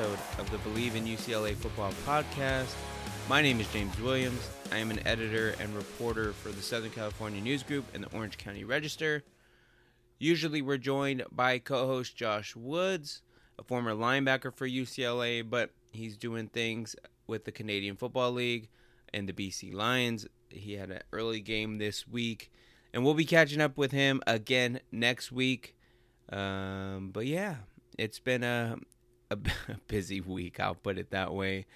Episode of the Believe in UCLA Football podcast. My name is James Williams. I am an editor and reporter for the Southern California News Group and the Orange County Register. Usually, we're joined by co host Josh Woods, a former linebacker for UCLA, but he's doing things with the Canadian Football League and the BC Lions. He had an early game this week, and we'll be catching up with him again next week. Um, but yeah, it's been a, a busy week. I'll put it that way.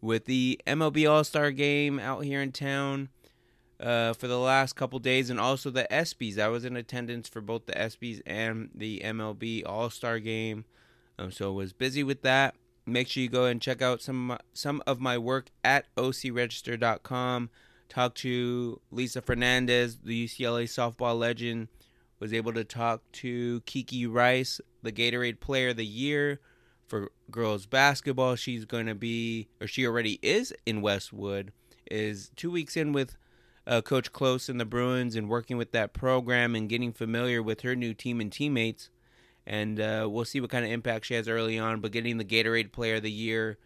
With the MLB All Star Game out here in town uh, for the last couple days, and also the ESPYS. I was in attendance for both the ESPYS and the MLB All Star Game, um, so was busy with that. Make sure you go and check out some of my, some of my work at ocregister.com. Talk to Lisa Fernandez, the UCLA softball legend was able to talk to Kiki Rice, the Gatorade Player of the Year for girls basketball. She's going to be, or she already is in Westwood, is two weeks in with uh, Coach Close and the Bruins and working with that program and getting familiar with her new team and teammates. And uh, we'll see what kind of impact she has early on. But getting the Gatorade Player of the Year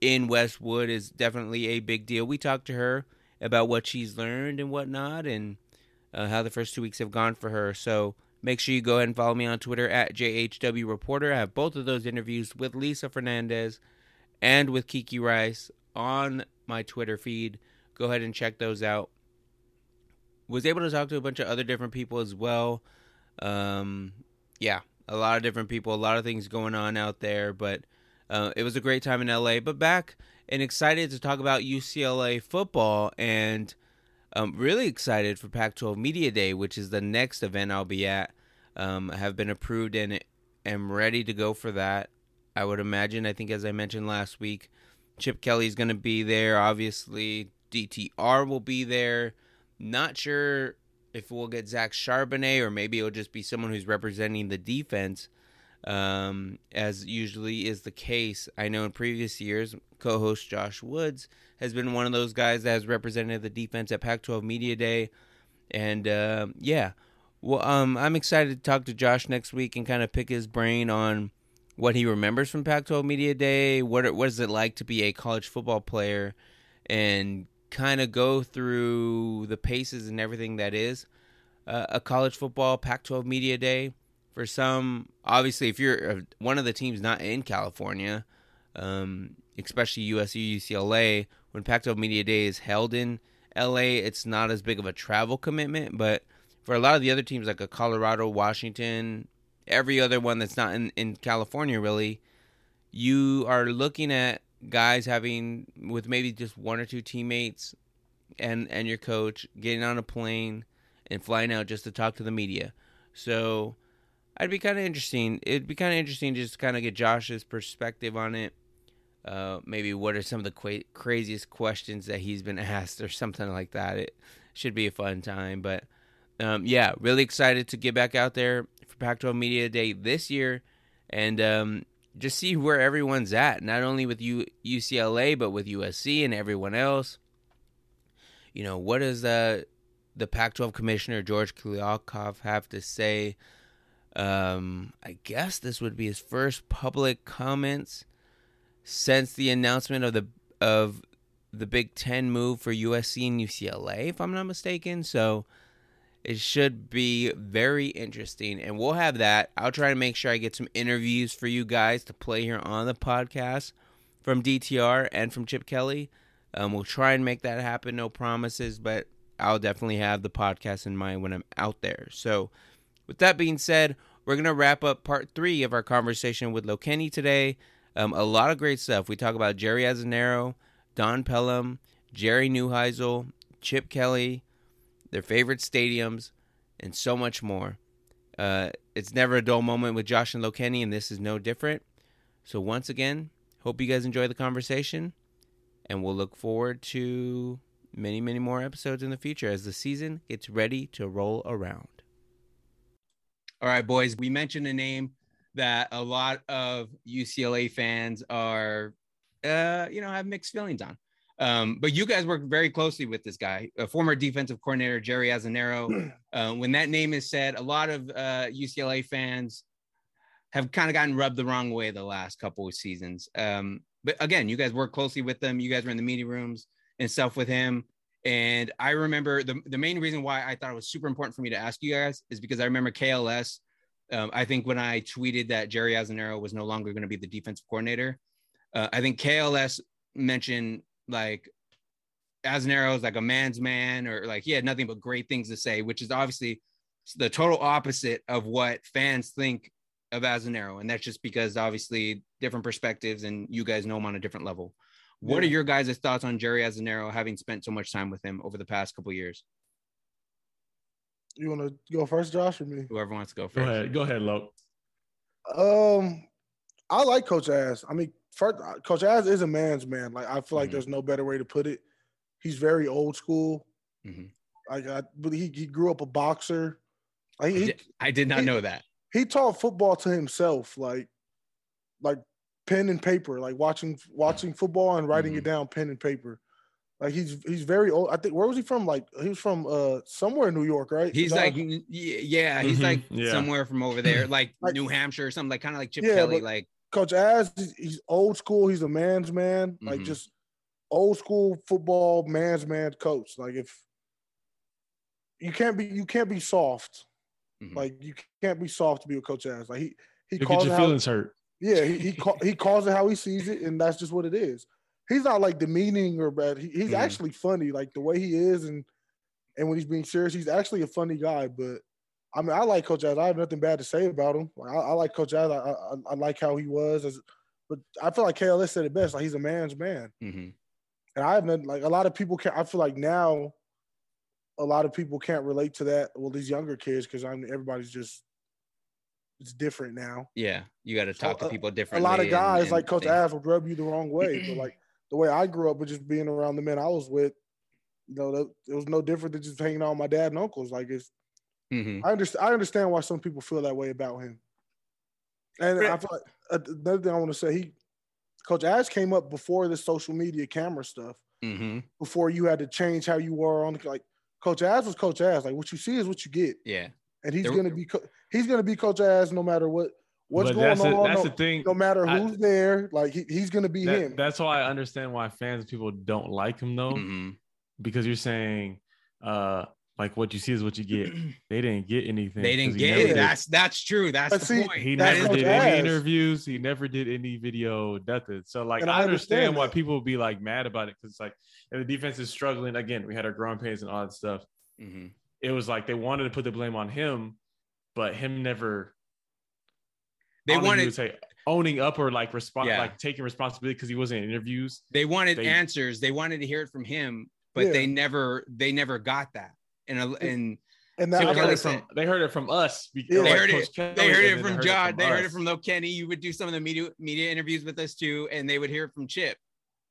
in Westwood is definitely a big deal. We talked to her about what she's learned and whatnot, and uh, how the first two weeks have gone for her. So make sure you go ahead and follow me on Twitter at JHW Reporter. I have both of those interviews with Lisa Fernandez and with Kiki Rice on my Twitter feed. Go ahead and check those out. Was able to talk to a bunch of other different people as well. Um, yeah, a lot of different people, a lot of things going on out there, but uh, it was a great time in LA. But back and excited to talk about UCLA football and I'm really excited for Pac 12 Media Day, which is the next event I'll be at. Um, I have been approved and am ready to go for that. I would imagine, I think, as I mentioned last week, Chip Kelly's going to be there. Obviously, DTR will be there. Not sure if we'll get Zach Charbonnet or maybe it'll just be someone who's representing the defense, um, as usually is the case. I know in previous years, co host Josh Woods has been one of those guys that has represented the defense at Pac 12 Media Day. And uh, yeah, well, um, I'm excited to talk to Josh next week and kind of pick his brain on what he remembers from Pac 12 Media Day. What, what is it like to be a college football player and kind of go through the paces and everything that is uh, a college football Pac 12 Media Day. For some, obviously, if you're one of the teams not in California, um, especially USC, UCLA, when Pac-12 Media Day is held in LA, it's not as big of a travel commitment. But for a lot of the other teams, like a Colorado, Washington, every other one that's not in, in California, really, you are looking at guys having with maybe just one or two teammates and and your coach getting on a plane and flying out just to talk to the media. So I'd be kind of interesting. It'd be kind of interesting just kind of get Josh's perspective on it. Uh, maybe what are some of the qu- craziest questions that he's been asked or something like that. It should be a fun time. But um, yeah, really excited to get back out there for Pac 12 Media Day this year and um, just see where everyone's at, not only with U- UCLA, but with USC and everyone else. You know, what does the, the Pac 12 commissioner, George Kliavkoff, have to say? Um, I guess this would be his first public comments since the announcement of the of the Big Ten move for USC and UCLA, if I'm not mistaken. So it should be very interesting, and we'll have that. I'll try to make sure I get some interviews for you guys to play here on the podcast from DTR and from Chip Kelly. Um, we'll try and make that happen. No promises, but I'll definitely have the podcast in mind when I'm out there. So, with that being said, we're gonna wrap up part three of our conversation with Lokeni today. Um, a lot of great stuff. We talk about Jerry Azzinaro, Don Pellum, Jerry Neuheisel, Chip Kelly, their favorite stadiums, and so much more. Uh, it's never a dull moment with Josh and Lokeni, and this is no different. So once again, hope you guys enjoy the conversation, and we'll look forward to many, many more episodes in the future as the season gets ready to roll around. All right, boys, we mentioned a name that a lot of UCLA fans are, uh, you know, have mixed feelings on. Um, but you guys work very closely with this guy, a former defensive coordinator, Jerry Azzinaro. Uh, when that name is said, a lot of uh, UCLA fans have kind of gotten rubbed the wrong way the last couple of seasons. Um, but again, you guys work closely with them. You guys were in the meeting rooms and stuff with him. And I remember the, the main reason why I thought it was super important for me to ask you guys is because I remember KLS. Um, I think when I tweeted that Jerry Azzinaro was no longer going to be the defensive coordinator, uh, I think KLS mentioned like Azzinaro is like a man's man, or like he had nothing but great things to say, which is obviously the total opposite of what fans think of Azzinaro. And that's just because obviously different perspectives and you guys know him on a different level. What Yeah. are your guys' thoughts on Jerry Azzinaro having spent so much time with him over the past couple years? You want to go first, Josh, or me? Whoever wants to go first. Go ahead. Go ahead, Loke. Um, I like Coach Az. I mean, first, Coach Az is a man's man. Like I feel like Mhm. there's no better way to put it. He's very old school. Mhm. Like I, but he he grew up a boxer. Like I he di- I did not he- know that. he taught football to himself, like like pen and paper, like watching watching football and writing it down pen and paper. Like he's he's very old. I think where was he from? Like he was from uh somewhere in New York, right? He's like, n- y- yeah, he's Mhm, like yeah. somewhere from over there, like, Like- New Hampshire or something, like kind of like Chip Yeah, Kelly. Like, Coach Az, he's, he's old school. He's a man's man, like Mhm. just old school football man's man coach. Like if you can't be, you can't be soft. Mhm. Like you can't be soft to be a coach Az. Like he he You calls get your how, feelings hurt. Yeah he he, call, he calls it how he sees it, and that's just what it is. He's not like demeaning or bad. He, he's Mhm. actually funny, like the way he is, and and when he's being serious, he's actually a funny guy. But I mean, I like Coach Az. I have nothing bad to say about him. Like, I, I like Coach Az. I, I I like how he was as but I feel like KLS said it best. Like he's a man's man, mhm. and I have nothing. Like a lot of people can. I feel like now, a lot of people can't relate to that. Well, these younger kids, because I mean, everybody's just it's different now. yeah, you got to talk to people people A lot of guys, and like Coach they- Az, would rub you the wrong way. But like the way I grew up, with just being around the men I was with, you know, it was no different than just hanging out with my dad and uncles. Like it's Mhm. I understand. I understand why some people feel that way about him. And I feel like uh, another thing I want to say, he, Coach Ash came up before the social media camera stuff. Mhm. Before you had to change how you were on, like Coach Ash was Coach Ash. Like what you see is what you get, Yeah, and he's gonna be co- he's gonna be Coach Ash no matter what what's going that's on. the, that's no, the thing. no matter I- who's there, like he, he's gonna be That- him. that's why I understand why fans and people don't like him though, Mhm. because you're saying, uh, like what you see is what you get. They didn't get anything. they 'cause didn't get it. did- That's that's true. That's But the see, point. He That never did any point. interviews. He never did any video nothing. So like And I I understand, understand why people would be like mad about it because like if the defense is struggling again. We had our growing pains and all that stuff. Mhm. It was like they wanted to put the blame on him, but him never. They I don't know if you wanted would say owning up or like respond Yeah. like taking responsibility because he wasn't in interviews. they wanted They- answers. They wanted to hear it from him, but Yeah. they never they never got that. And uh, and and They that, Chip heard it from they heard it from us. Yeah. or They like heard Coach it- Kelly, they heard and it then from John. They heard it from Lokeni. You would do some of the media media interviews with us too, and they would hear it from Chip,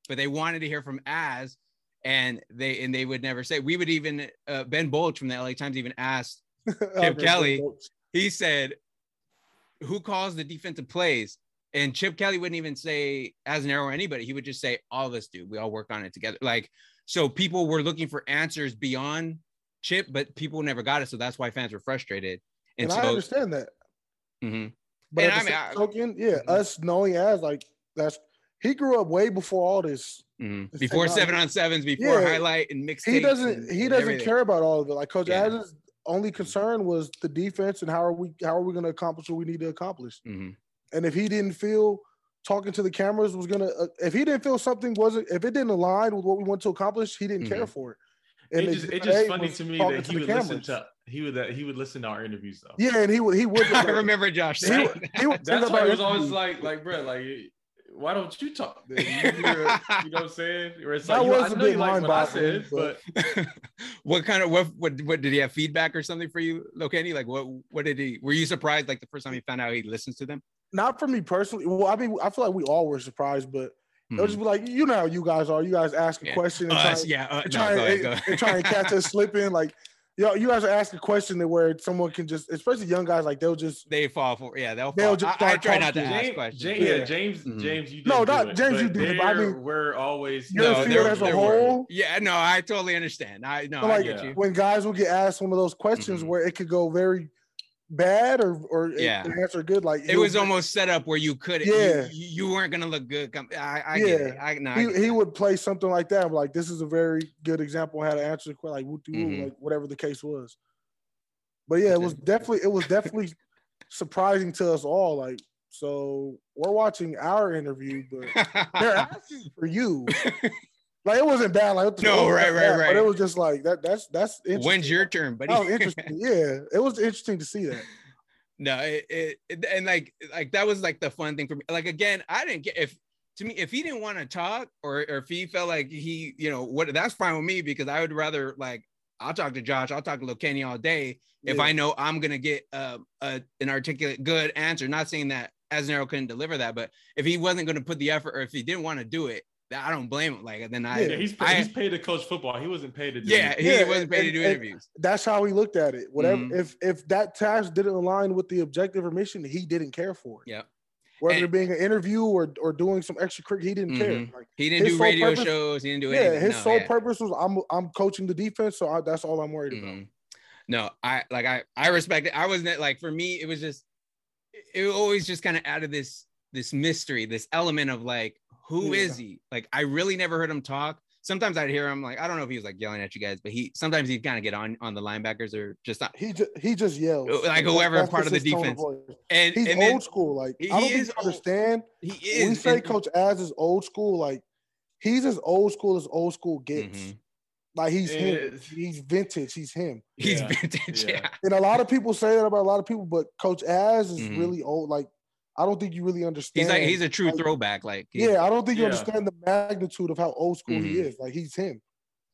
but they wanted to hear from Az, and they and they would never say. We would even uh, Ben Bolch from the LA Times even asked. Chip Kelly. He said, "Who calls the defensive plays?" And Chip Kelly wouldn't even say Azzinaro or anybody. He would just say, "All of us do. We all work on it together." Like so, people were looking for answers beyond Chip, but people never got it. So that's why fans were frustrated. and And, I understand that. Mm-hmm. But And at I the mean, same I- token, yeah, Mhm. us knowing as like that's he grew up way before all this. Mhm. It's before technology. seven on sevens, before Yeah. highlight and mixed. He doesn't he doesn't care about all of it. Like Coach Yeah. Adams' only concern was the defense and how are we how are we going to accomplish what we need to accomplish. hmm And if he didn't feel talking to the cameras was gonna uh, if he didn't feel something wasn't if it didn't align with what we want to accomplish, he didn't care Mhm. for it. It the just, it's just funny to me that he the would listen to he would that he would listen to our interviews though. Yeah, and he would he would I remember Josh he, saying would- he would That's why about it was always like like bro like why don't you talk? Then? You, you know what I'm saying? Where it's That like, you know, was I a know bit you like what I said, but but- what kind of what what what did he have feedback or something for you, Lokeni? Like what what did he? Were you surprised like the first time you found out he listens to them? Not for me personally. Well, I mean, I feel like we all were surprised, but it'll Mhm. just be like, you know how you guys are. You guys ask a Yeah. question and Us, try, yeah. Uh, and no, try, ahead, and, and try and catch us slipping. Like, yo, you guys are asking a question that where someone can just, especially young guys, like they'll just they fall for yeah they'll They'll fall. just I, I try not to talking. ask James, questions. James, Yeah. yeah, James, Mhm. James, you No, didn't do not it, James, you did it, but I mean- we're always Your No, field there- as a there were. whole. Yeah, no, I totally understand. I no, So, like get Yeah. when guys will get asked one of those questions Mhm. where it could go very bad or or Yeah. the answer good, like It was almost set up where you could you- Yeah. you, you weren't gonna look good. I, I. Yeah. I, no, I he, he would play something like that. Like this is a very good example of how to answer the question, like Mhm. like whatever the case was. But yeah, it was definitely it was definitely surprising to us all. Like so, we're watching our interview, but they're asking for you. Like it wasn't bad. Like the- No, it right, that right, bad, right. But it was just like that. That's that's interesting. When's your turn, buddy? Was interesting. yeah, it was interesting to see that. no, it, it, it- and like like that was like the fun thing for me. Like again, I didn't get if to me if he didn't want to talk or or if he felt like he you know what that's fine with me because I would rather like I'll talk to Josh, I'll talk to Kenny all day if Yeah. I know I'm gonna get uh, a an articulate good answer. Not saying that Azzinaro couldn't deliver that, but if he wasn't gonna put the effort or if he didn't want to do it, I don't blame him. Like then I Yeah, he's paid, I- he's paid to coach football. He wasn't paid to do yeah it. he Yeah, wasn't paid to do interviews. That's how he looked at it. Whatever Mhm. if if that task didn't align with the objective or mission, he didn't care for it. Yep. Whether And- it being an interview or or doing some extra cricket, he didn't care. Mhm. Like He didn't his do radio purpose- shows. He didn't do yeah, anything. his No, sole yeah. purpose was I'm I'm coaching the defense, so I, that's all I'm worried about. Mhm. No, I like I I respect it. I wasn't like for me, it was just it always just kind of added this this mystery, this element of like, who is Yeah. he? Like I really never heard him talk. Sometimes I'd hear him like, I don't know if he was like yelling at you guys, but he sometimes he'd kind of get on on the linebackers or just not He just he just yells Like whoever that's part of the defense. voice. and He's and old then school. Like He I don't is think old. you understand. he When we say and- Coach Az is old school, like he's as old school as old school gets. Mhm. Like he's him. It's- He's vintage. He's him. he's Yeah, vintage. yeah. Yeah. And a lot of people say that about a lot of people, but Coach Az is Mhm. really old. Like I don't think you really understand. He's like he's a true like, throwback. Like Yeah, I don't think you Yeah. understand the magnitude of how old school he Mhm. is. Like he's him.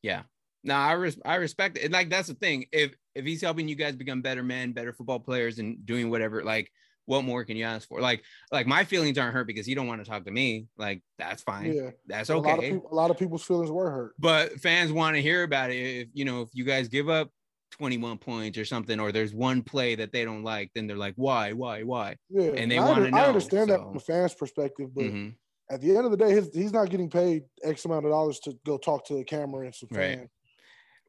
Yeah. No, I res- I respect it. And like that's the thing. If if he's helping you guys become better men, better football players, and doing whatever, like what more can you ask for? Like like my feelings aren't hurt because he don't want to talk to me. Like that's fine. Yeah, That's a lot of okay. people, a lot of people's feelings were hurt. But fans want to hear about it. If you know, if you guys give up 21 points or something, or there's one play that they don't like, then they're like, why, why, why? Yeah, And they wanna under- I know, understand that from a fan's perspective, but Mhm. at the end of the day, his, he's not getting paid X amount of dollars to go talk to the camera and some Right. fans.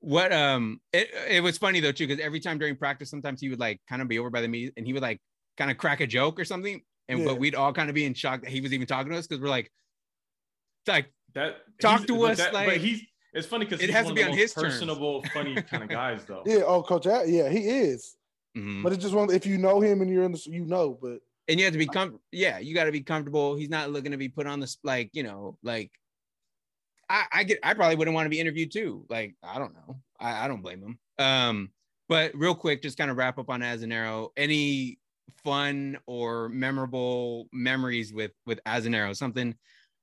What um it, it was funny though too because every time during practice sometimes he would like kind of be over by the meet and he would like kind of crack a joke or something and Yeah. but we'd all kind of be in shock that he was even talking to us because we're like like That Talk to us, that- like- but he's it's funny because It he's has one to of be the on most his terms. personable, funny kind of guys though. Yeah, oh, Coach, Az, yeah, he is. mhm. But it's just one. If you know him and you're in the, you know. But and you have to be com- yeah you got to be comfortable he's not looking to be put on this like you know like I, I get I probably wouldn't want to be interviewed too like I don't know I, I don't blame him um but real quick just kind of wrap up on Azzinaro any fun or memorable memories with with Azzinaro something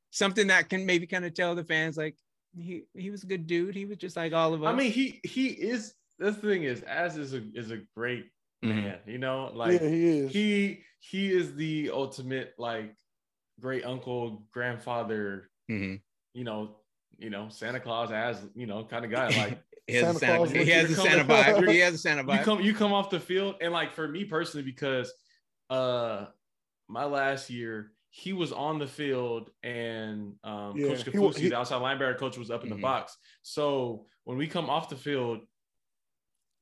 something that can maybe kind of tell the fans like he he was a good dude he was just like all of us I mean, he he is. The thing is, as is a is a great Mhm. man. You know, like yeah, he is. he he is the ultimate like great uncle, grandfather. Mhm. You know, you know Santa Claus as you know kind of guy. Like he has a Santa Santa, Claus he has you a Santa vibe he has a Santa you come you come off the field and like for me personally because uh my last year he was on the field and um Yeah, coach he Kafusi, he- the outside linebacker coach was up in Mhm. the box so when we come off the field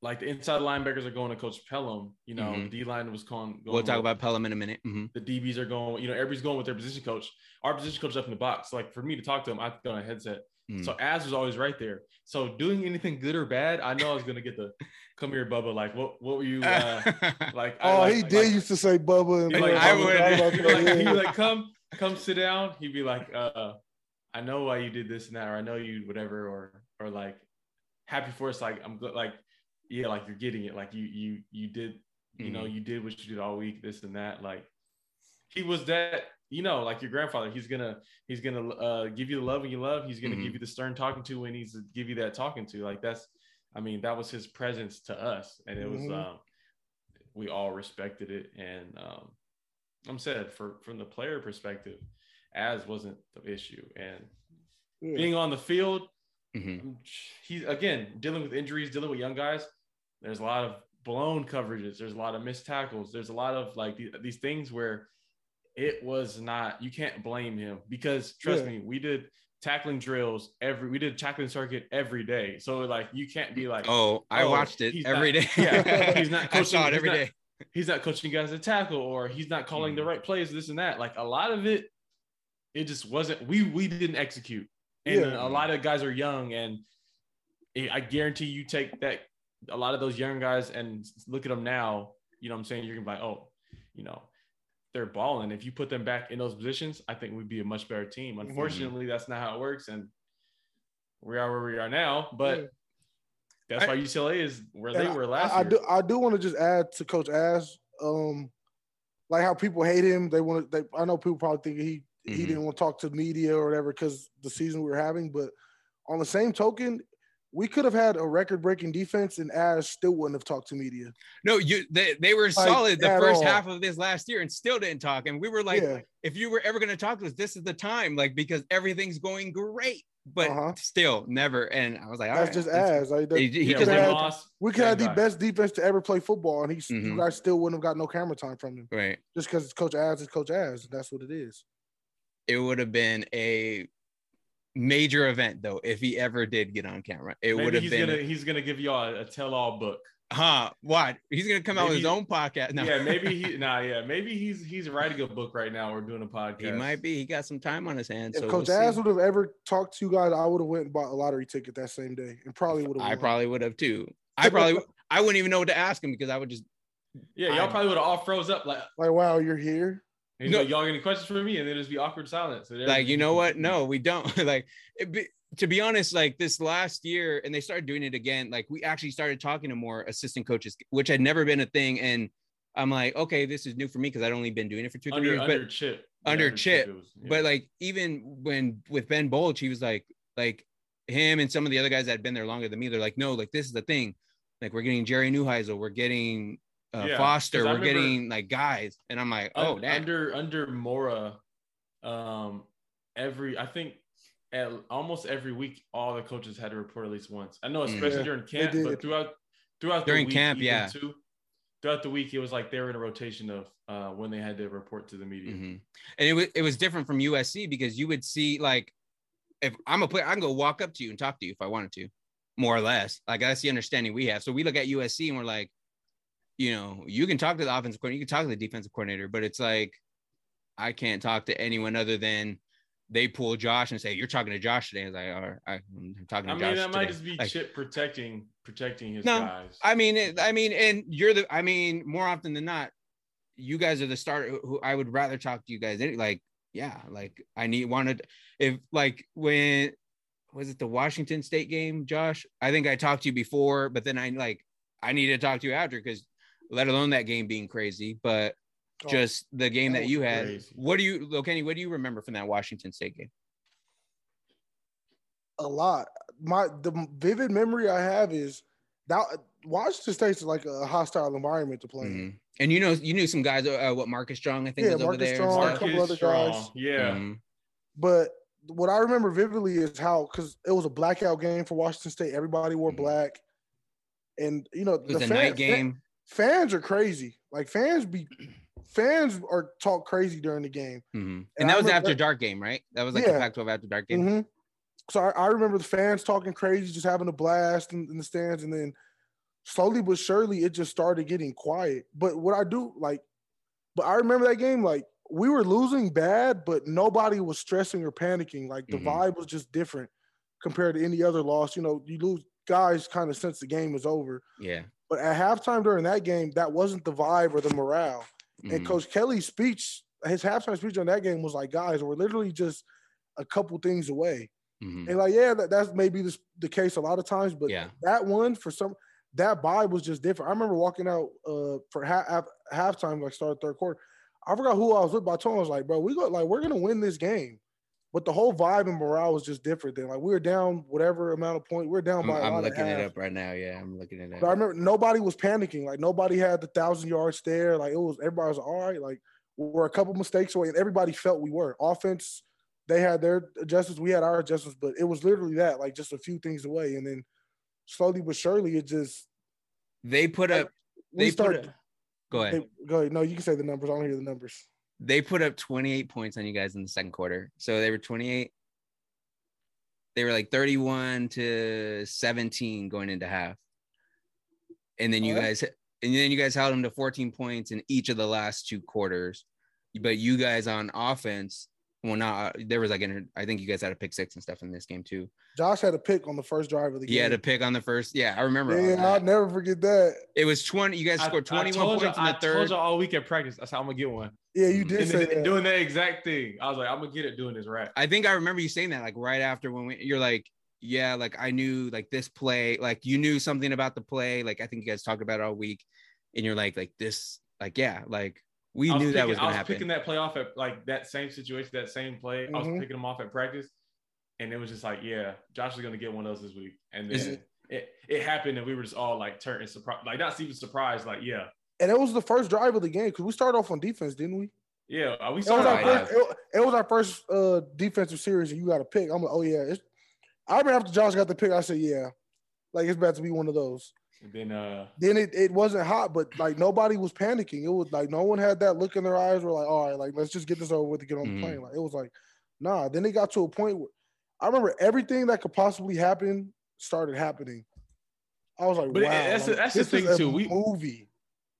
like the inside linebackers are going to coach Pellum you know Mhm. D line was calling going we'll talk about Pellum in a minute Mhm. the DBs are going you know everybody's going with their position coach our position coach is up in the box like for me to talk to him I have to go on a headset Mhm. so Az was always right there. So doing anything good or bad, I know I was gonna get the come here, Bubba. Like what what were you uh like I oh, like- he like- did used to say Bubba. And he'd like, I would- he'd be like, he'd be like, come come sit down. He'd be like, uh I know why you did this and that, or I know you whatever, or or like happy for us, like I'm good like yeah, like you're getting it. Like you you you did, you know, Mhm. you did what you did all week, this and that. Like he was that you know, like your grandfather, he's gonna he's gonna uh, give you the love you love. He's gonna Mhm. give you the stern talking to when he's give you that talking to. Like that's, I mean, that was his presence to us, and it was Mhm. um, we all respected it. And um, I'm said for from the player perspective, as wasn't the issue, and Yeah. being on the field, Mhm. he's again dealing with injuries, dealing with young guys. There's a lot of blown coverages. There's a lot of missed tackles. There's a lot of like these, these things where it was not. You can't blame him because trust Yeah. me, we did tackling drills every. We did tackling circuit every day. So like you can't be like, Oh, I Oh, watched it he's every not- day. yeah, he's not I saw coaching- it he's every not- day. he's not coaching guys to tackle or he's not calling the Mhm. right plays. This and that. Like a lot of it, it just wasn't. We we didn't execute, and Yeah. a lot of guys are young and. I guarantee you take that a lot of those young guys and look at them now, you know what I'm saying? You're gonna be like, oh, you know, they're balling. If you put them back in those positions, I think we'd be a much better team. Unfortunately, that's not how it works. And we are where we are now. But that's I- why UCLA is where they were last I, I year. do I do want to just add to Coach Ash, um, like how people hate him. They want to. They, I know people probably think he he Mhm. didn't want to talk to media or whatever because the season we were having. But on the same token, we could have had a record breaking defense, and Ash still wouldn't have talked to media. No, you they, they were solid the first all. half of this last year and still didn't talk. And we were like, yeah, if you were ever going to talk to us, this is the time, like because everything's going great, but Uh-huh. still never. And I was like, all that's right, just that's- Ash. Like, that- He- he we yeah, could have Win had, we could have the guy. best defense to ever play football, and he's Mhm. you guys still wouldn't have got no camera time from him Right. just because it's Coach Ash is Coach Ash. That's what it is. It would have been a major event though if he ever did get on camera. It would have he's been, gonna he's gonna give y'all a, a tell-all book. huh? What? He's gonna come out with his own podcast. No. Yeah, maybe he nah, yeah, maybe he's he's writing a book right now or doing a podcast. he might be. He got some time on his hands. If so Coach we'll Ash see. would have ever talked to you guys, I would have went and bought a lottery ticket that same day, and probably would have. I probably would have too. I probably I wouldn't even know what to ask him because I would just Yeah, y'all I- probably would have all froze up like like, wow, you're here. He's No. like, y'all got any questions for me? And then just be awkward silence. So like you know what no we don't like it be, to be honest like this last year and they started doing it again like we actually started talking to more assistant coaches which had never been a thing and i'm like okay this is new for me because i'd only been doing it for two three under years under but chip. under Chip, it was- yeah. but like even when with ben Bolch, he was like like him and some of the other guys that had been there longer than me they're like no like this is the thing like we're getting jerry Neuheisel, we're getting uh, Yeah, foster 'cause I we're remember- getting like guys and i'm like oh Un- that under under Mora, um, every I think at almost every week, all the coaches had to report at least once. I know, Mm. especially Yeah, during camp, but throughout throughout During the week, camp, yeah. too, throughout the week, it was like they were in a rotation of uh, when they had to report to the media. Mhm. And it was it was different from USC because you would see like if I'm a player, I can go walk up to you and talk to you if I wanted to, more or less. Like that's the understanding we have. So we look at USC and we're like, you know, you can talk to the offensive coordinator, you can talk to the defensive coordinator, but it's like I can't talk to anyone other than they pull Josh and say, You're talking to Josh today. As I like, all right, I'm talking to I Josh. mean, that might today." just be Like, Chip protecting protecting his No, guys. I mean, it, I mean, and you're the. I mean, more often than not, you guys are the starter. Who who I would rather talk to you guys. Like, yeah, like I need wanted if like when was it the Washington State game, Josh? I think I talked to you before, but then I like I need to talk to you after because let alone that game being crazy, but Oh, just the game that that you had. crazy. What do you, Kenny? What do you remember from that Washington State game? a lot. My the vivid memory I have is that Washington State's like a hostile environment to play. in. Mhm. And you know, you knew some guys. Uh, what Marcus Strong, I think, Yeah, was over Marcus there. and Strong, a couple other Strong, guys. Yeah. Mhm. But what I remember vividly is how because it was a blackout game for Washington State. Everybody wore Mhm. black, and you know It was the a fan- night game. Fans are crazy. Like fans be fans are talk crazy during the game. Mhm. And And I that was remember- after dark game, right? That was like the Yeah. Pac-12 after dark game. Mhm. So I, I remember the fans talking crazy, just having a blast in, in the stands, and then slowly but surely it just started getting quiet. But what I do like, but I remember that game like we were losing bad, but nobody was stressing or panicking. Like the Mhm. vibe was just different compared to any other loss. You know, you lose guys kind of since the game is over. Yeah. But at halftime during that game, that wasn't the vibe or the morale. And Mhm. Coach Kelly's speech, his halftime speech on that game was like, guys, we're literally just a couple things away. Mhm. And like, yeah, that, that's maybe the, the case a lot of times, but Yeah. that one for some that vibe was just different. I remember walking out uh, for half half halftime, like started third quarter. I forgot who I was with, but I told him I was like, bro, we got like we're gonna win this game. But the whole vibe and morale was just different. Then like we were down whatever amount of point, we are down by. I'm, I'm looking at it up right now. Yeah, I'm looking at it But I remember nobody was panicking. Like nobody had the thousand yard stare. Like it was everybody was all right. Like we're a couple mistakes away, and everybody felt we were. Offense, they had their adjustments, we had our adjustments, but it was literally that, like just a few things away. And then slowly but surely, it just They put up. we They started. Go ahead. they- go ahead. No, you can say the numbers. I don't hear the numbers. They put up 28 points on you guys in the second quarter. So they were 28. They were like 31 to 17 going into half. And then you guys and then you guys held them to 14 points in each of the last two quarters. But you guys on offense, well, not uh, there was like an, I think you guys had a pick six and stuff in this game too. Josh had a pick on the first drive of the game. He game. had a pick on the first. Yeah, I remember. Yeah, I'll that. never forget that. It was 20. You guys scored 21 points you- in I the third. told you all week at practice. That's how I'm gonna get one. Yeah, you did And say that. doing that exact thing. I was like, I'm gonna get it doing this right. I think I remember you saying that like right after when we, you're like, yeah, like I knew like this play, like you knew something about the play. Like I think you guys talked about it all week, and you're like, like this, like yeah, like we knew was that was I gonna happen. I was happen. picking that play off at like that same situation, that same play. I was Mhm. picking them off at practice, and it was just like, yeah, Josh is gonna get one of those this week. And then it, it happened, and we were just all like turning surprised, like not even surprised, like yeah, And it was the first drive of the game because we started off on defense, didn't we? yeah. uh, We It was our first. It, it was our first uh, defensive series, and you got a pick. I'm like, oh yeah. It's, I remember after Josh got the pick, I said, yeah, like it's about to be one of those. And then uh, Then it, it wasn't hot, but like nobody was panicking. It was like no one had that look in their eyes. We're like, all right, like let's just get this over with to get on Mhm. the plane. Like it was like, nah. Then it got to a point where I remember everything that could possibly happen started happening. I was like, But wow, that's the- like, that's the this is thing, a too. We- movie.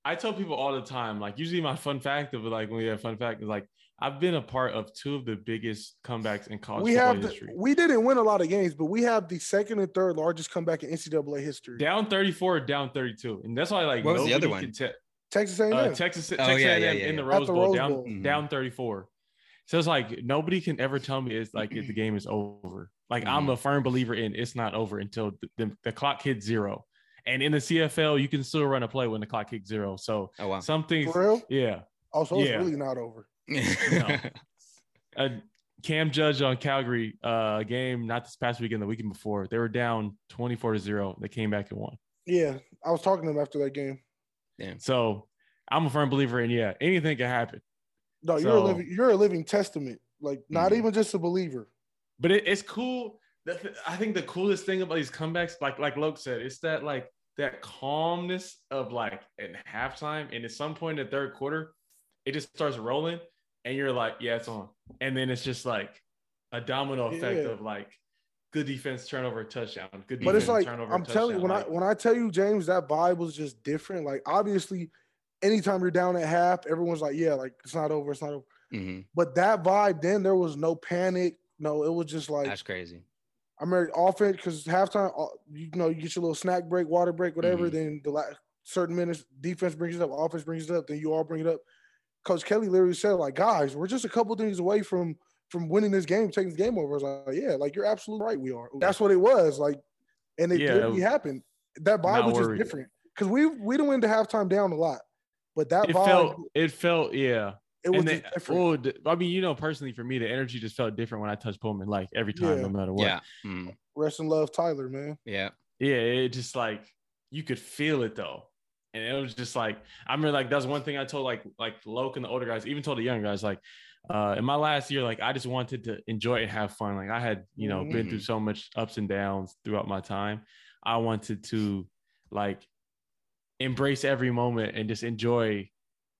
I tell people all the time, like usually my fun fact of like when we have fun fact is like I've been a part of two of the biggest comebacks in college we football have the, history. we didn't win a lot of games, but we have the second and third largest comeback in NCAA history. down 34, down 32, and that's why like What was the other nobody one? can te- Texas A&M. uh, Texas, Oh, Texas yeah, A&M yeah, yeah, in the. Rose At the Bowl, Rose down Bowl. Mhm. down 34. So it's like nobody can ever tell me it's like if the game is over. Like I'm Mhm. a firm believer in it's not over until the, the, the clock hits zero. And in the CFL, you can still run a play when the clock hits zero. So oh wow. some things, For real? yeah. Oh, so it's yeah. really not over. Uh, Cam Judge on Calgary, uh, game not this past weekend, the weekend before, they were down 24 to zero. They came back and won. Yeah, I was talking to him after that game. So I'm a firm believer in yeah, anything can happen. No, you're a living you're a living testament. Like not Mhm. even just a believer. But it, it's cool. I think the coolest thing about these comebacks, like like Loke said, it's that like that calmness of like at halftime, and at some point in the third quarter, it just starts rolling, and you're like, yeah, it's on, and then it's just like a domino effect Yeah. of like good defense turnover touchdown, good defense But it's like turnover I'm telling you, when touchdown. I when I tell you, James, that vibe was just different. Like obviously, anytime you're down at half, everyone's like, yeah, like it's not over, it's not over. Mhm. But that vibe, then there was no panic. No, it was just like That's crazy. I remember offense because halftime, uh, you know, you get your little snack break, water break, whatever. Mhm. Then the last certain minutes, defense brings it up, offense brings it up, then you all bring it up. Coach Kelly literally said, like, guys, we're just a couple things away from from winning this game, taking this game over. I was like, yeah, like you're absolutely right. We are. That's what it was like, and it Yeah, literally happened. That vibe was just worried. different because we we didn't win the halftime down a lot, but that it vibe, felt it felt yeah. it was and just then, different. oh, I mean, you know, personally for me, the energy just felt different when I touched Pullman, like every time, Yeah. no matter what. Yeah. Mm. Rest in love, Tyler, man. Yeah. Yeah, it just like you could feel it though. And it was just like I remember like that's one thing I told like like Loke and the older guys, even told the young guys, like uh in my last year, like I just wanted to enjoy and have fun. Like I had, you know, been through so much ups and downs throughout my time. I wanted to like embrace every moment and just enjoy,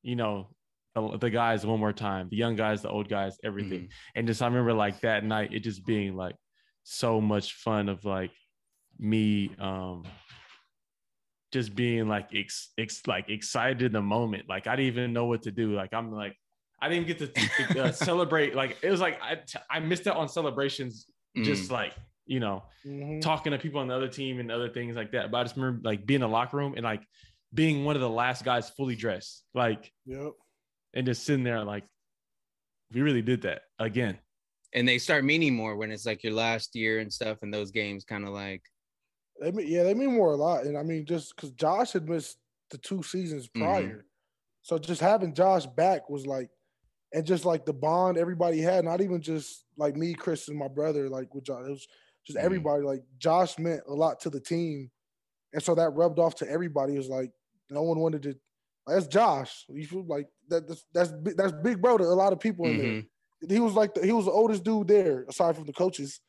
you know, the, the guys one more time, the young guys, the old guys, everything Mhm. and just I remember like that night it just being like so much fun of like me um just being like ex, ex like excited in the moment. Like I didn't even know what to do. Like I'm like I didn't get to uh, celebrate. Like it was like I I missed out on celebrations just like you know Mhm. talking to people on the other team and other things like that. But I just remember like being in the locker room and like being one of the last guys fully dressed. Like Yep. and just sitting there like we really did that again. And they start meaning more when it's like your last year and stuff, and those games kind of like They mean, yeah, they mean more a lot. And I mean, just because Josh had missed the two seasons Mhm. prior. So just having Josh back was like, and just like the bond everybody had, not even just like me, Chris, and my brother, like with Josh, it was just Mhm. everybody. Like Josh meant a lot to the team, and so that rubbed off to everybody. It was like no one wanted to. That's Josh. You feel like that? That's that's, big- that's big bro to a lot of people in Mhm. there. He was like the, he was the oldest dude there, aside from the coaches.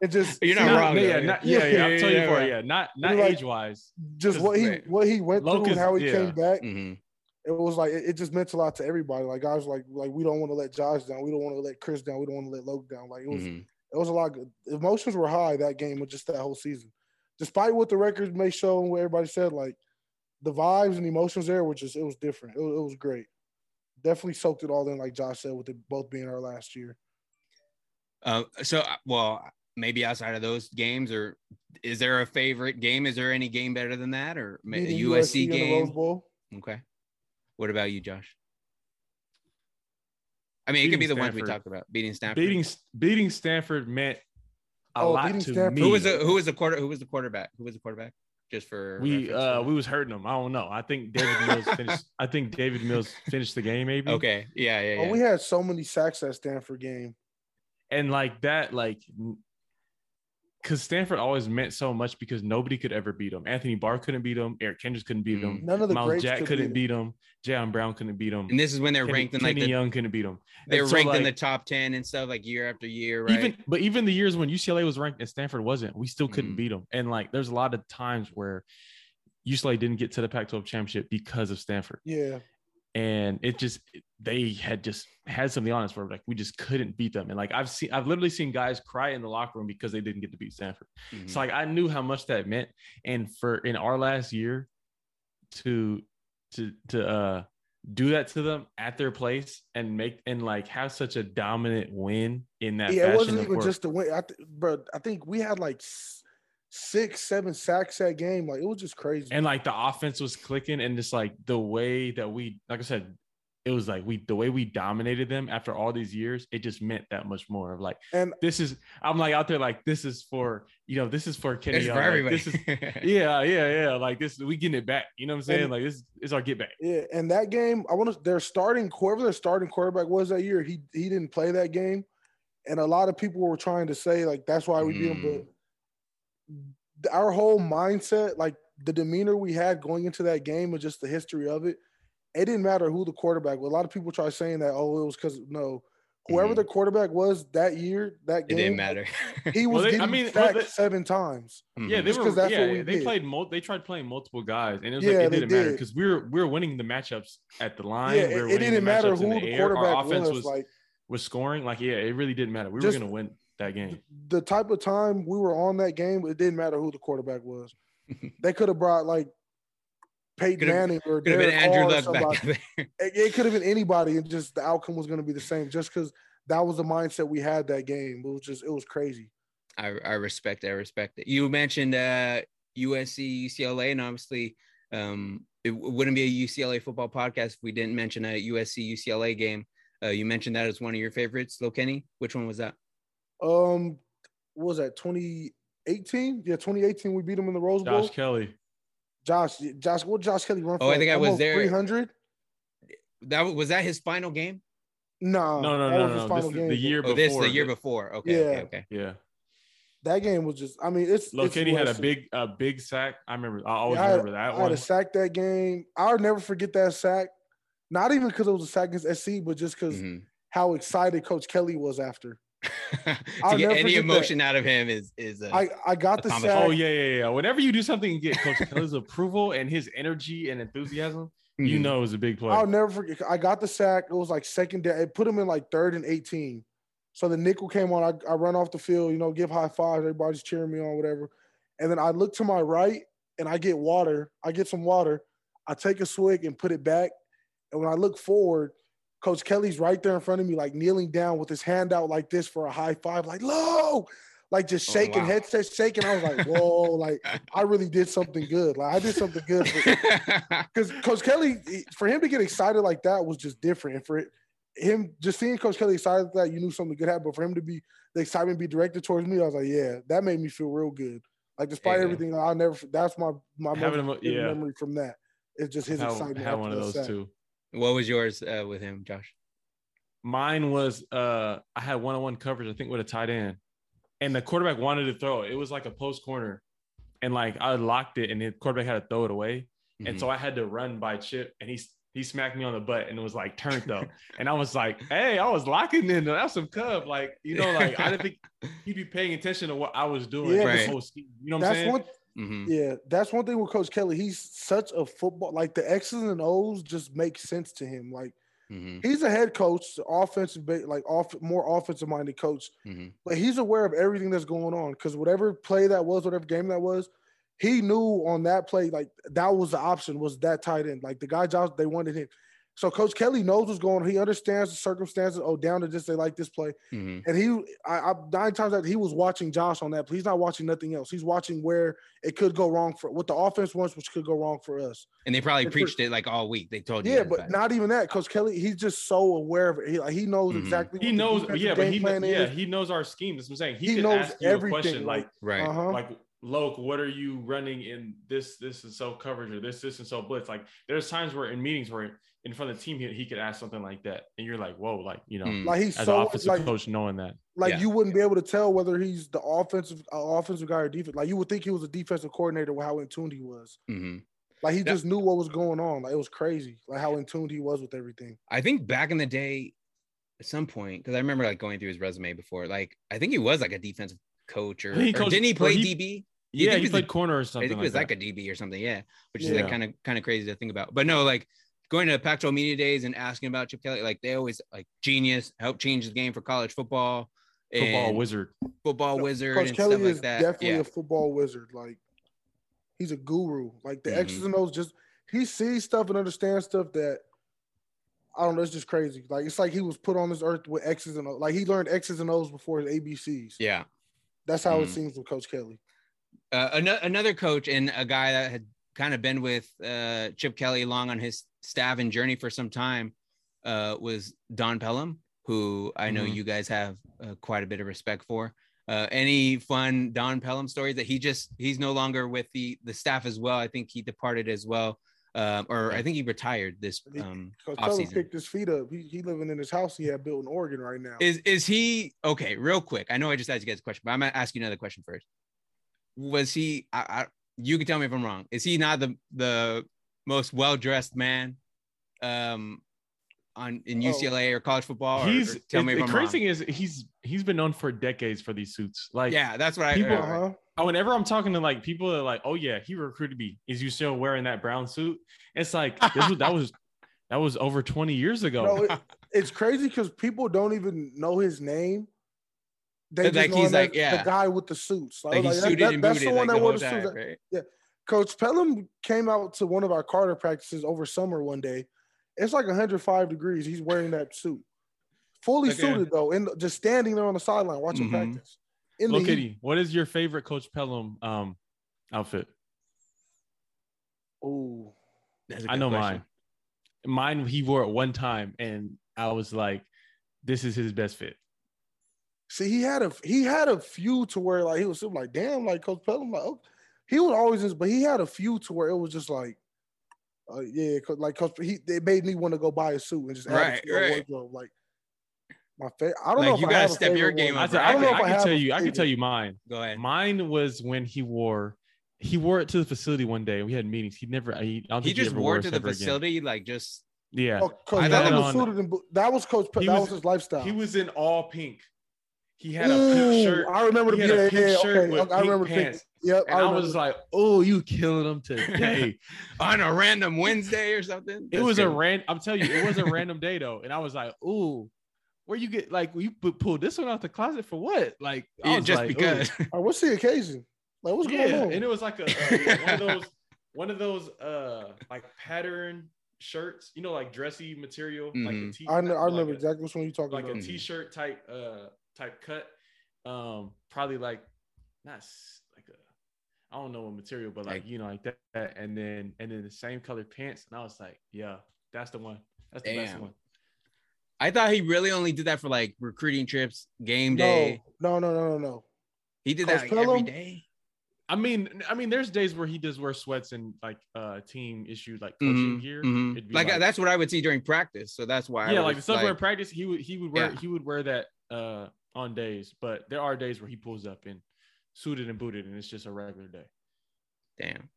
It just You're not Not- wrong. Yeah, yeah, yeah. not- yeah, yeah, Yeah, I'm yeah, telling you yeah, for right. it, yeah, not not like- age wise. just Just what he right. what he went through and how he yeah. came back. Mhm. it was like it, it just meant a lot to everybody. Like guys, like like we don't want to let Josh down. We don't want to let Chris down. We don't want to let Loke down. Like it was Mhm. it was a lot. Of, emotions were high that game, with just that whole season. Despite what the records may show and what everybody said, like the vibes and emotions there were just it was different. It was, it was great. Definitely soaked it all in, like Josh said, with it both being our last year. Uh, so, uh, well, maybe outside of those games, or is there a favorite game? Is there any game better than that, or ma- a Beating USC, in the game? Rose Bowl. Okay. What about you, Josh? I mean, it could be Beating the ones we talked about. Beating Stanford. Beating beating Stanford meant a Oh, lot to Stanford. me. who was the who was the quarter? Who was the quarterback? Who was the quarterback? Just for we reference uh for- we was hurting them. I don't know. I think Davis Mills finished. I think Davis Mills finished the game maybe. okay. Yeah, yeah, yeah. Oh, we had so many sacks that Stanford game. And like that, like, because Stanford always meant so much because nobody could ever beat them. Anthony Barr couldn't beat them. Eric Kendricks couldn't beat them. None of the Miles greats Jack could couldn't beat beat them. Jayon Brown couldn't beat them. and this is when they're Kenny, ranked in like Kenny the, Young couldn't beat them. they were And so, ranked in the top ten and stuff like year after year, right? Even but even the years when UCLA was ranked and Stanford wasn't, we still couldn't Mhm. beat them. And like, there's a lot of times where UCLA didn't get to the Pac-12 championship because of Stanford. Yeah, and it just they had just had something on us where like we just couldn't beat them and like i've seen i've literally seen guys cry in the locker room because they didn't get to beat stanford Mhm. so like i knew how much that meant and for in our last year to to to uh do that to them at their place and make and like have such a dominant win in that yeah. It wasn't even just the win, I th- bro. I think we had like six, seven sacks that game. Like it was just crazy. and like the offense was clicking and just like the way that we like i said it was like we the way we dominated them after all these years it just meant that much more of like And this is i'm like out there like this is for you know this is for Kenny It's Young. for Like, everybody. this is yeah yeah yeah like this we getting it back you know what i'm saying And- like this is our get back Yeah, and that game, I want to. Their starting whoever their starting quarterback was that year, he he didn't play that game, and a lot of people were trying to say like that's why we beat him. Mm. But our whole mindset, like the demeanor we had going into that game, and just the history of it, it didn't matter who the quarterback. was. A lot of people try saying that oh it was because no, whoever Mhm. the quarterback was that year, that it game, didn't matter. He was Well, they- I getting mean, well, sacked they- seven times. yeah Mhm. they Just were 'cause that's yeah what we they did. played mul- they tried playing multiple guys and it was Yeah, like it didn't matter because we were we were winning the matchups at the line Yeah, we were it, it didn't matter who the the air. Our quarterback offense was. was Like was scoring like yeah it really didn't matter we were gonna win that game the type of time we were on that game, it didn't matter who the quarterback was. they could have brought like Peyton Could've- Manning or Could have been Derek Andrew Luck back there. It, it could have been anybody, and just the outcome was going to be the same. Just because that was the mindset we had that game, it was just it was crazy. I, I respect it. I respect it. You mentioned uh, USC, UCLA, and obviously um, it w- wouldn't be a UCLA football podcast if we didn't mention a USC UCLA game. Uh, you mentioned that as one of your favorites, Lokeni. Which one was that? Um, what was that 2018? Yeah, 2018. We beat them in the Rose Bowl. josh kelly Josh, Josh, what Josh Kelly run for? Oh, I think I was there. 300. That was that his final game. No, no no that no was his no final this is game. the year Oh, before this the year before. Okay, Yeah. okay, okay. yeah That game was just. I mean, it's. Low it's Kenny had a big a big sack. I remember. I always Yeah, I had- remember that I had one. a sack that game. I'll never forget that sack. Not even because it was a sack against SC, but just because Mhm. how excited Coach Kelly was after. to I'll get any forget that. emotion out of him is is uh, I, I got the Accomplishment. sack. Oh yeah, yeah, yeah. Whenever you do something and get Coach Kelly's approval and his energy and enthusiasm, you mhm. know it was a big play. I'll never forget. I got the sack. It was like second down. It put him in like third and 18. So the nickel came on. I, I run off the field, you know, give high fives. Everybody's cheering me on, whatever. And then I look to my right and I get water. I get some water. I take a swig and put it back. And when I look forward, Coach Kelly's right there in front of me, like kneeling down with his hand out like this for a high five, like low, like just Oh, shaking, wow. headset shaking. I was like, whoa, like I really did something good. Like I did something good. Because Coach Kelly, for him to get excited like that was just different. And for it, him just seeing Coach Kelly excited like that, you knew something good happened. But for him to be the excitement be directed towards me, I was like, yeah, that made me feel real good. Like despite Yeah. everything, I'll never. That's my my Having most him- yeah. memory from that It's just his Had, excitement. had one of those sack. too. What was yours uh, with him, Josh? Mine was uh I had one-on-one coverage, I think, with a tight end. And the quarterback wanted to throw it. It was like a post corner. And like I locked it and the quarterback had to throw it away. Mm-hmm. And so I had to run by Chip and he he smacked me on the butt and it was like turned though. and I was like, hey, I was locking in. That's some cub. Like, you know, like I didn't think he'd be paying attention to what I was doing. Yeah, for the Right. whole scheme. You know what I'm saying? one. Mhm. Yeah, that's one thing with Coach Kelly. He's such a football like the X's and O's just make sense to him. Like Mhm. he's a head coach, offensive, like off more offensive minded coach, Mhm. but he's aware of everything that's going on because whatever play that was, whatever game that was, he knew on that play like that was the option was that tight end. Like the guy Josh, they wanted him. So Coach Kelly knows what's going on. He understands the circumstances. Oh, down to just they like this play. Mhm. And he, I, I nine times out he was watching Josh on that. He's not watching nothing else. He's watching where it could go wrong for what the offense wants, which could go wrong for us. And they probably And for- preached it like all week. They told you. Yeah, but that. not even that. Coach Kelly, he's just so aware of it. He, like, he knows Mhm. exactly. he what knows, defensive yeah, but he plan yeah, is. he knows our scheme. That's what I'm saying. He, He could knows ask you a everything, question like- like, right. Uh-huh. like Loke, what are you running in this, this and so coverage or this, this and so blitz? Like there's times where in meetings where in front of the team he, he could ask something like that, and you're like, whoa, like you know, Mm. like he's as so an offensive like coach knowing that. like Yeah. you wouldn't be able to tell whether he's the offensive uh, offensive guy or defense. Like you would think he was a defensive coordinator with how in tuned he was. Mhm. Like he Yeah. just knew what was going on. Like it was crazy. Like how in tuned he was with everything. I think back in the day, at some point, because I remember like going through his resume before. Like I think he was like a defensive coach, or, I think he or coached- didn't he play he- DB? Yeah, think he he's played a- corner or something. I something think it was that. like a DB or something. Yeah, which is like kind of kind of crazy to think about. But no, like going to Pac-12 media days and asking about Chip Kelly, like they always like genius, helped change the game for college football, football wizard. football wizard, Coach and Kelly stuff like is that. definitely Yeah, a football wizard. Like he's a guru. Like the Mhm. X's and O's just he sees stuff and understands stuff that I don't know. It's just crazy. Like it's like he was put on this earth with X's and O's. Like he learned X's and O's before his ABCs. yeah. That's how it Mhm. seems with Coach Kelly. Uh, ano- another coach and a guy that had kind of been with uh, Chip Kelly along on his staff and journey for some time uh, was Don Pellum, who I know Mhm. you guys have uh, quite a bit of respect for. Uh, any fun Don Pellum stories that he just he's no longer with the the staff as well. I think he departed as well, um, or I think he retired this He- um, Coach off season. picked his feet up. He, he living in his house he had built in Oregon right now. Is is he okay? Real quick, I know I just asked you guys a question, but I'm gonna ask you another question first. Was he? I, I, you can tell me if I'm wrong. Is he not the the most well dressed man, um, on in Oh. UCLA or college football? Or- He's or tell me the if I'm crazy wrong. thing is he's he's been known for decades for these suits. Like Yeah, that's what I. people- uh, Oh, whenever I'm talking to like people that are like, oh yeah, he recruited me. Is you still wearing that brown suit? It's like this was that was that was over 20 years ago. No, it, it's crazy because people don't even know his name. They Like, just know he's like, yeah. the guy with the suits. like he's that- suited that- and that's booted the one like that the wore whole the suits. time, right? Coach Pellum came out to one of our Carter practices over summer one day. It's like 105 degrees. He's wearing that suit, fully Okay. suited though, and just standing there on the sideline watching Mhm. practice. In Look, heat. Kitty, what is your favorite Coach Pellum um outfit? Oh, That's a I good know question. mine. Mine he wore it one time, and I was like, "This is his best fit." see, he had a he had a few to where like he was still like, damn, like Coach Pellum, like oh, he was always just, but he had a few to where it was just like, uh, yeah, 'cause, like Coach, he it made me want to go buy a suit and just add Right, it to my right. wardrobe. Like my favorite, I don't Like, know. You I gotta have a step your game one. up, I, right? I, I don't know can, if I I can tell you. I can tell you mine. Go ahead. Mine was when he wore. He wore it to the facility one day. We had meetings. He never. He, I don't He think just ever wore wore it to the ever again. facility, like just Yeah. Oh, Coach I Pellum had was on- suited in, bo- that was Coach. Pe- that was- was his lifestyle. He was in all pink. He had a Ooh, pink shirt. I remember the he a yeah, pink yeah, shirt okay. with I pink remember the pink. pants. Yep, And I, I, was like, "Oh, you killing him today." on a random Wednesday or something. it That's was a random. I'm telling you, it was a random day though, and I was like, "Ooh, where you get like you pu- pulled this one out the closet for what?" Like, I Yeah, was just like, because. All right, what's the occasion? Like, what's yeah, going on? and it was like a, uh one of those one of those uh like pattern shirts, you know, like dressy material, like a Mhm. t- I, know, I like remember a- exactly which one you're talking like about. a t-shirt type uh type cut um probably like not like a i don't know what material but like Like- you know like that, that, and then and then the same color pants and i was like yeah that's the one that's the best one I thought he really only did that for like recruiting trips, game day. no, no, no, no, no, no. He did Coach that like, every Pellum? day. I mean, I mean, there's days where he does wear sweats and like uh team issued like coaching Mhm, gear. mhm. It'd be Like, that's what I would see during practice. So that's why. I yeah, like the was stuff where in practice he would he would wear Yeah. he would wear that uh on days, but there are days where he pulls up in suited and booted, and it's just a regular day. damn.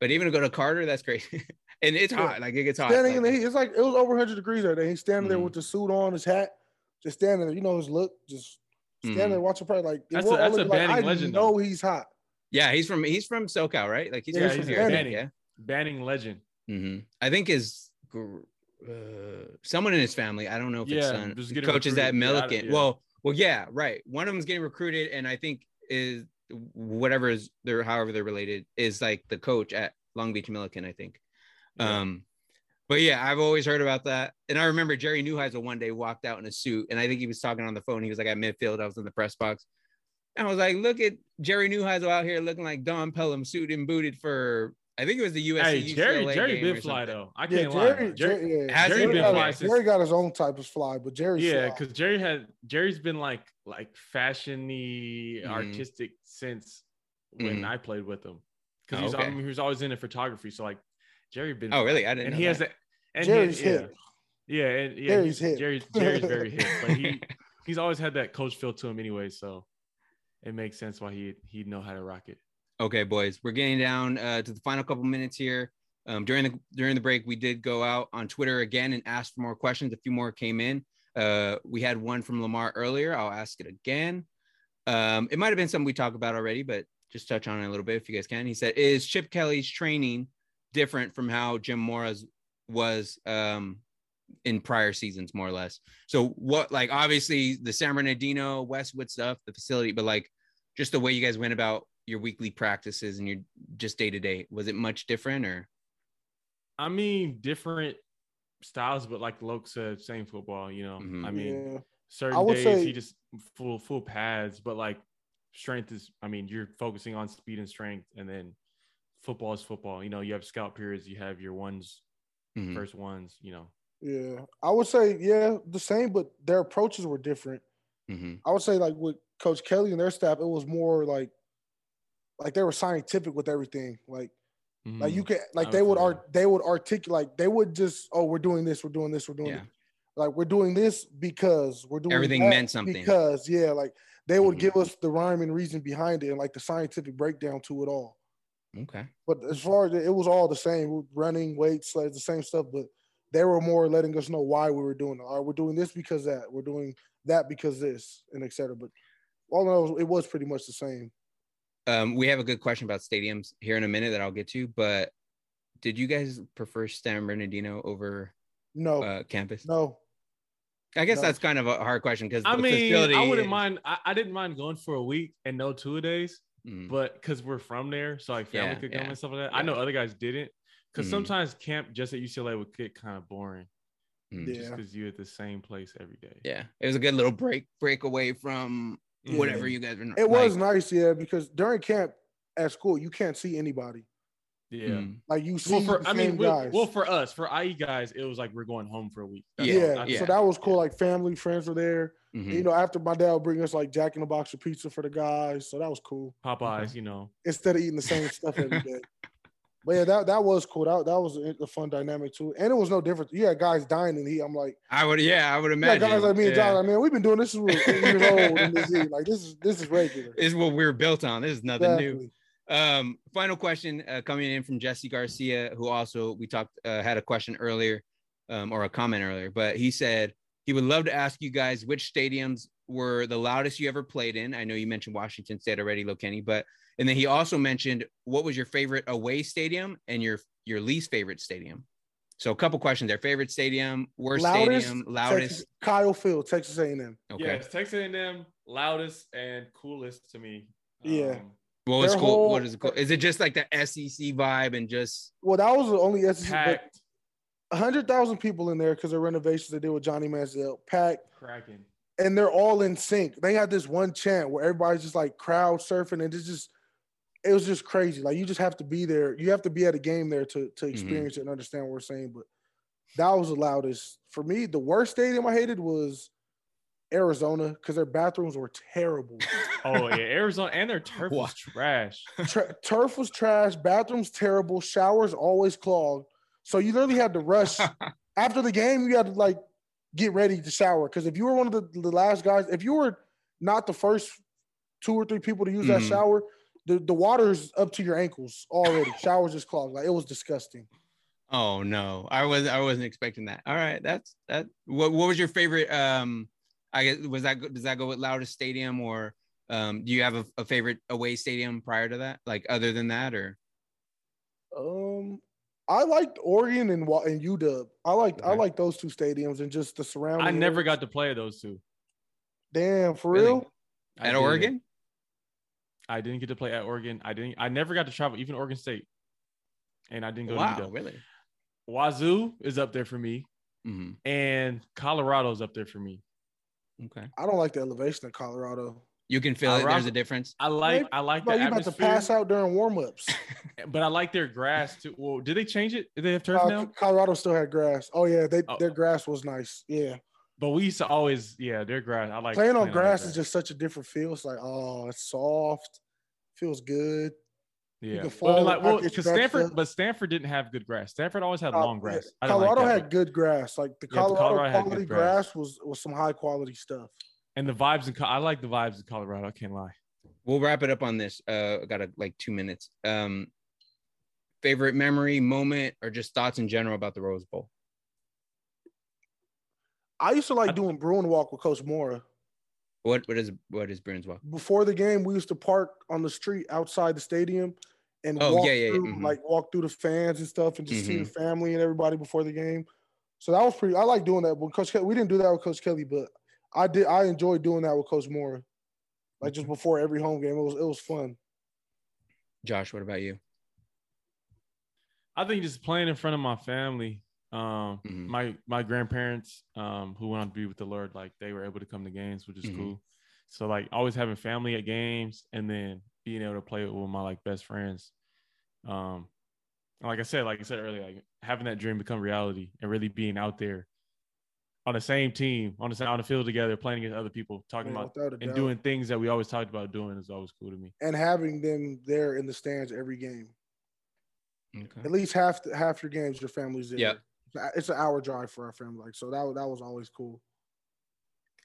But even to go to Carter, that's crazy. and it's Yeah. hot. Like it gets hot. Standing in like- the heat, it's like it was over 100 degrees that day. He's standing there Mhm. with the suit on, his hat, just standing there. You know his look, just standing Mhm. there watching practice. Like That's a- all that's a looking like, Banning I legend, know though. he's hot. Yeah, he's from he's from SoCal, right? Like he's Yeah, from he's here, from I Banning. yeah. Banning legend. hmm I think his uh, someone in his family. I don't know if it's Yeah, son was getting coaches at recruited. Yeah, Millikan. yeah. Well, well, yeah, right. One of them's getting recruited, and I think is whatever is they're however they're related is like the coach at Long Beach Millikan. I think. Yeah. Um, but yeah, I've always heard about that, and I remember Jerry Neuheisel one day walked out in a suit, and I think he was talking on the phone. He was like at midfield. I was in the press box. And I was like, look at Jerry Neuheisel out here looking like Don Pellum, suited and booted for I think it was the USC. Hey, Jerry, UCLA Jerry game or fly though. I Yeah, can't lie. Jerry, Jerry, Jerry, yeah. Has Jerry he been got, fly since- Jerry got his own type of fly, but Jerry, yeah, because Jerry had Jerry's been like like fashiony, Mhm. artistic since when Mhm. I played with him. Because Oh, he was okay. I mean, he was always into photography. So like Jerry been Oh, really? I didn't and know he has that. that and Jerry's he, yeah. Yeah, and yeah, Jerry's he's- hip. Jerry's Jerry's very hit, but he he's always had that coach feel to him anyway. So it makes sense why he he'd know how to rock it. Okay, boys, we're getting down uh, to the final couple minutes here. Um, during the during the break, we did go out on Twitter again and ask for more questions. A few more came in. Uh, we had one from Lamar earlier. I'll ask it again. Um, it might have been something we talked about already, but just touch on it a little bit if you guys can. He said, "Is Chip Kelly's training different from how Jim Mora's was um, in prior seasons, more or less?" So, what like obviously the San Bernardino Westwood stuff, the facility, but like just the way you guys went about your weekly practices and your just day to day was it much different or I mean, different styles, but like Loke said, same football. You know, Mhm. I mean, yeah. certain would days say- he just full full pads, but like strength is. I mean, you're focusing on speed and strength, and then football is football. You know, you have scout periods, you have your ones, Mhm. first ones. You know, Yeah, I would say yeah, the same, but their approaches were different. Mhm. I would say like with Coach Kelly and their staff, it was more like like they were scientific with everything. Like like you could like they would feel art they would articulate like they would just oh we're doing this we're doing this we're doing Yeah. this. like we're doing this because we're doing Everything that meant something. because yeah like they would Mhm. give us the rhyme and reason behind it and like the scientific breakdown to it all. Okay But as far as it was all the same, running, weights, like the same stuff. But they were more letting us know why we were doing it. All right, we're doing this because that. We're doing that because this, and etc. But all in all, it was pretty much the same. um we have a good question about stadiums here in a minute that i'll get to but did you guys prefer san bernardino over No, uh campus no, i guess no. that's kind of a hard question because I the mean, facility I wouldn't is- mind. I, I didn't mind going for a week and no two days, Mhm. but because we're from there, so like family Yeah, could come yeah, and stuff like that. yeah. I know other guys didn't, because Mhm. sometimes camp just at UCLA would get kind of boring, Mhm. Just because you're at the same place every day. yeah it was a good little break break away from whatever you guys were it was nice, yeah, because during camp at school, you can't see anybody. Yeah. mhm. Like you see Well, for the I mean, well, guys. well, for us, for IE guys, it was like we're going home for a week. That's Yeah, yeah, all. That's- so that was cool. Like family, friends were there. Mhm. You know, after my dad would bring us like Jack in the Box of pizza for the guys, so that was cool. Popeyes, you know. Instead of eating the same stuff every day. But yeah, that that was cool. That that was a, a fun dynamic too, and it was no different. Yeah, guys dying in the heat. I'm like, i would yeah i would imagine. yeah, imagine guys like me and yeah. John. I mean, we've been doing this since we were eight years old in this heat. Like this is this is regular. This is what we're built on this is nothing new Exactly. Um, final question uh, coming in from Jesse Garcia, who also we talked uh, had a question earlier, um, or a comment earlier, but he said he would love to ask you guys which stadiums were the loudest you ever played in. I know you mentioned Washington State already, Kenny, but and then he also mentioned what was your favorite away stadium and your your least favorite stadium. So a couple questions there: favorite stadium, worst stadium, loudest. Texas, Kyle Field, Texas A&M. Okay, Yeah, it's Texas A&M, loudest and coolest to me. Yeah. What was cool? whole- what is it cool? Is it just like the SEC vibe and just Well, that was the only SEC. But hundred thousand people in there because of renovations they did with Johnny Manziel. Packed, cracking. and they're all in sync. They had this one chant where everybody's just like crowd surfing, and it's just it was just crazy. Like you just have to be there. You have to be at a game there to to mm-hmm. experience it and understand what we're saying. But that was the loudest for me. The worst stadium I hated was Arizona because their bathrooms were terrible. Oh yeah, Arizona and their turf was trash. Tra- turf was trash. Bathrooms terrible. Showers always clogged. So you literally had to rush after the game. You had to like get ready to shower because if you were one of the, the last guys, if you were not the first two or three people to use that Mhm. shower, the the water's up to your ankles already. Showers just clogged. Like it was disgusting. Oh no, I was I wasn't expecting that. All right, that's that. What what was your favorite? Um, I guess was that does that go with loudest stadium or um? Do you have a, a favorite away stadium prior to that? Like other than that, or Um, I liked Oregon and Wa- and UW. I liked I Okay. liked those two stadiums and just the surrounding. I never areas. got to play those two. damn for Really? real. I at did. Oregon? I didn't get to play at Oregon. I didn't. I never got to travel, even Oregon State, and I didn't go Wow, to UW. really? Wazoo is up there for me, hmm and Colorado's up there for me. Okay, I don't like the elevation in Colorado. you can feel it. There's a difference. I like. I like Bro, the you about to pass out during warm-ups. but I like their grass too. Well, did they change it? Did they have turf Uh, now? Colorado still had grass. Oh yeah, they Oh. their grass was nice. Yeah, But we used to always, yeah, their grass. I like playing on their grass is just such a different feel. It's like oh, it's soft, feels good. Yeah. can But fall like, well, because Stanford, but Stanford didn't have good grass. Stanford always had Uh, long yeah, grass. I didn't like Colorado that, had good grass. Like the Yeah, but Colorado, Colorado quality grass. grass. was was some high quality stuff. and the vibes in. I like the vibes in Colorado. I can't lie. We'll wrap it up on this. Uh, I got a, like two minutes. Um, favorite memory, moment, or just thoughts in general about the Rose Bowl. I used to like I- doing Bruin walk with Coach Mora. What what is what is Bruins Walk? Before the game, we used to park on the street outside the stadium and Oh, walk yeah, yeah, yeah, through, mhm. like walk through the fans and stuff and just see Mhm. the family and everybody before the game. So that was pretty. I like doing that. with Coach Kelly, we didn't do that with Coach Kelly, but I did. I enjoyed doing that with Coach Mora, Like just before every home game, it was it was fun. Josh, what about you? I think just playing in front of my family. Um, Mhm. my my grandparents, um, who went on to be with the Lord, like they were able to come to games, which is Mhm. cool. So like always having family at games, and then being able to play with my like best friends. Um, like I said, like I said earlier, like having that dream become reality, and really being out there on the same team, on the sa- on the field together, playing against other people, talking Yeah, about and doubt. doing things that we always talked about doing is always cool to me. and having them there in the stands every game. Okay. At least half half your games, your family's there. Yeah. it's an hour drive for our family. Like so that was- that was always cool.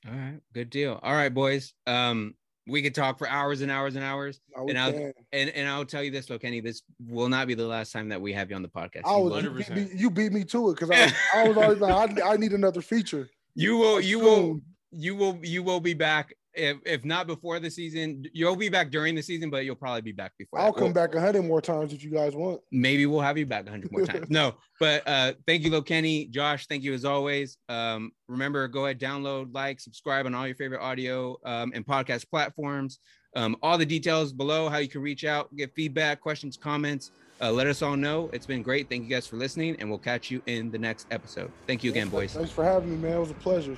All right, good deal. All right, boys. Um, we could talk for hours and hours and hours. No, And I'll- can. And and I'll tell you this, though, Kenny, this will not be the last time that we have you on the podcast. I You was will- you beat, me, you beat me to it because I, I was always like I, I need another feature. you will you will you will you will be back if, if not before the season you'll be back during the season but you'll probably be back before I'll that. come back a hundred more times if you guys want. maybe we'll have you back a 100 more times no but uh thank you Kenny. josh thank you as always um remember go ahead download like subscribe on all your favorite audio um, and podcast platforms um all the details below how you can reach out get feedback questions comments uh, let us all know it's been great thank you guys for listening and we'll catch you in the next episode thank you again boys Thanks for having me, man. It was a pleasure.